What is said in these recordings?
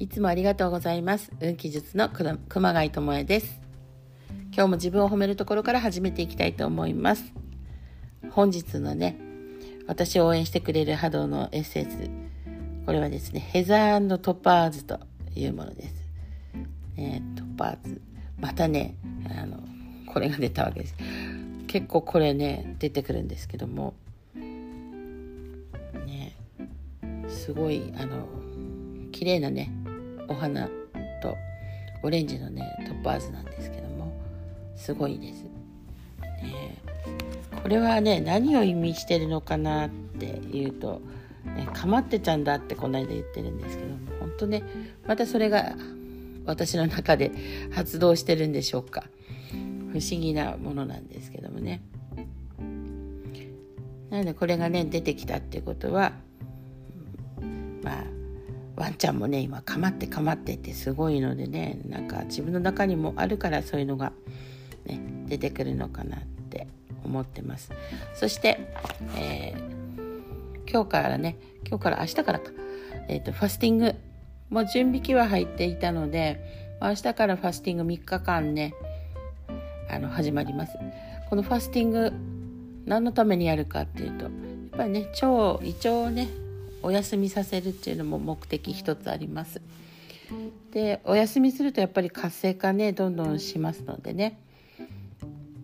いつもありがとうございます。運気術の熊谷智恵です。今日も自分を褒めるところから始めていきたいと思います。本日のね私を応援してくれる波動のエッセンス。これはですねヘザートパーズというものです、ね、トパーズ。またねあのこれが出たわけです。結構これね出てくるんですけども。ねすごいあの綺麗なねお花とオレンジのねトッパーズなんですけどもすごいです。ね、これはね何を意味してるのかなっていうと、ね、かまってちゃんだってこの間言ってるんですけども本当ねまたそれが私の中で 発動してるんでしょうか。不思議なものなんですけどもね。なのでこれがね出てきたってことはまあワンちゃんもね今かまってかまってってすごいのでねなんか自分の中にもあるからそういうのが、ね、出てくるのかなって思ってます。そして、えー、今日からね今日から明日からか、えーと、ファスティングもう準備期は入っていたので明日からファスティング3日間ねあの始まります。このファスティング何のためにやるかっていうとやっぱりね腸胃腸をねお休みさせるっていうのも目的一つあります。でお休みするとやっぱり活性化ねどんどんしますのでね。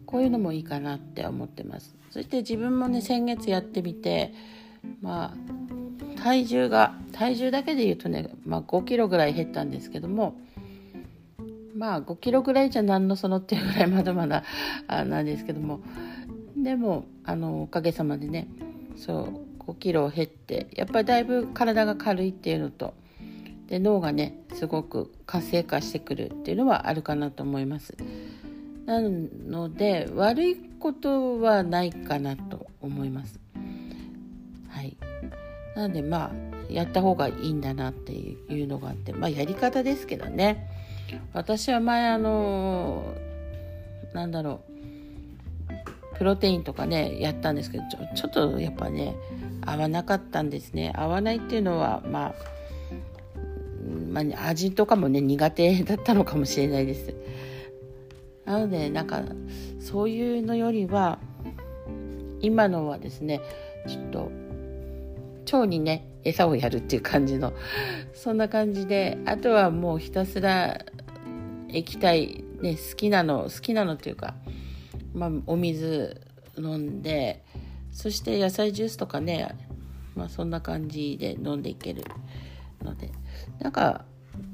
こういうのもいいかなって思ってます。そして自分もね先月やってみてまあ体重が体重だけで言うとね、まあ、5キロぐらい減ったんですけどもまあ5キロぐらいじゃ何のそのっていうぐらいまだまだあなんですけども。でもあのおかげさまでねそう5キロ減ってやっぱりだいぶ体が軽いっていうのとで脳がねすごく活性化してくるっていうのはあるかなと思います。なので悪いことはないかなと思います。はい。なのでまあやった方がいいんだなっていうのがあってまあやり方ですけどね私は前あのなんだろうプロテインとかねやったんですけどちょちょっとやっぱね合わなかったんですね。合わないっていうのはまあまあ、味とかもね苦手だったのかもしれないです。なのでなんかそういうのよりは今のはですねちょっと腸にね餌をやるっていう感じのそんな感じであとはもうひたすら液体ね好きなの好きなのっていうかまあお水飲んでそして野菜ジュースとかねまあそんな感じで飲んでいけるので。なんか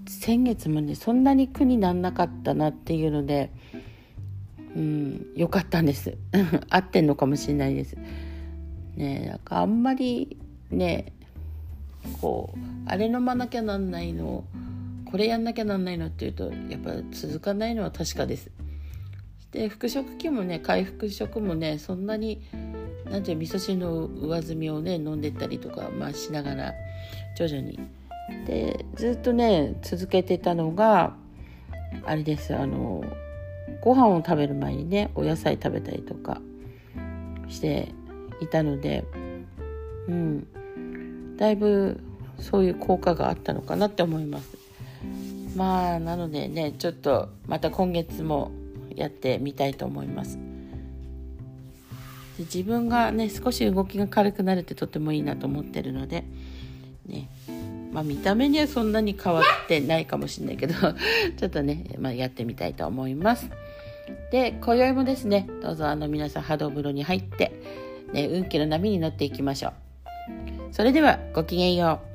先月もねそんなに苦になんなかったなっていうのでうん良かったんです。合ってんのかもしれないです。ねなんかあんまりねこうあれ飲まなきゃなんないのこれやんなきゃなんないのっていうとやっぱ続かないのは確かです。で腹食器もね回復食もねそんなになんていう味噌汁の上澄みをね飲んでったりとか、まあ、しながら徐々に。でずっとね続けてたのがあれですあのご飯を食べる前にねお野菜食べたりとかしていたのでうん。だいぶそういう効果があったのかなって思います。まあなのでねちょっとまた今月もやってみたいと思います。で自分がね少し動きが軽くなるってとてもいいなと思ってるのでね。まあ見た目にはそんなに変わってないかもしれないけど ちょっとね、まあ、やってみたいと思います。で今宵もですねどうぞあの皆さん波動風呂に入って、ね、運気の波に乗っていきましょう。それではごきげんよう。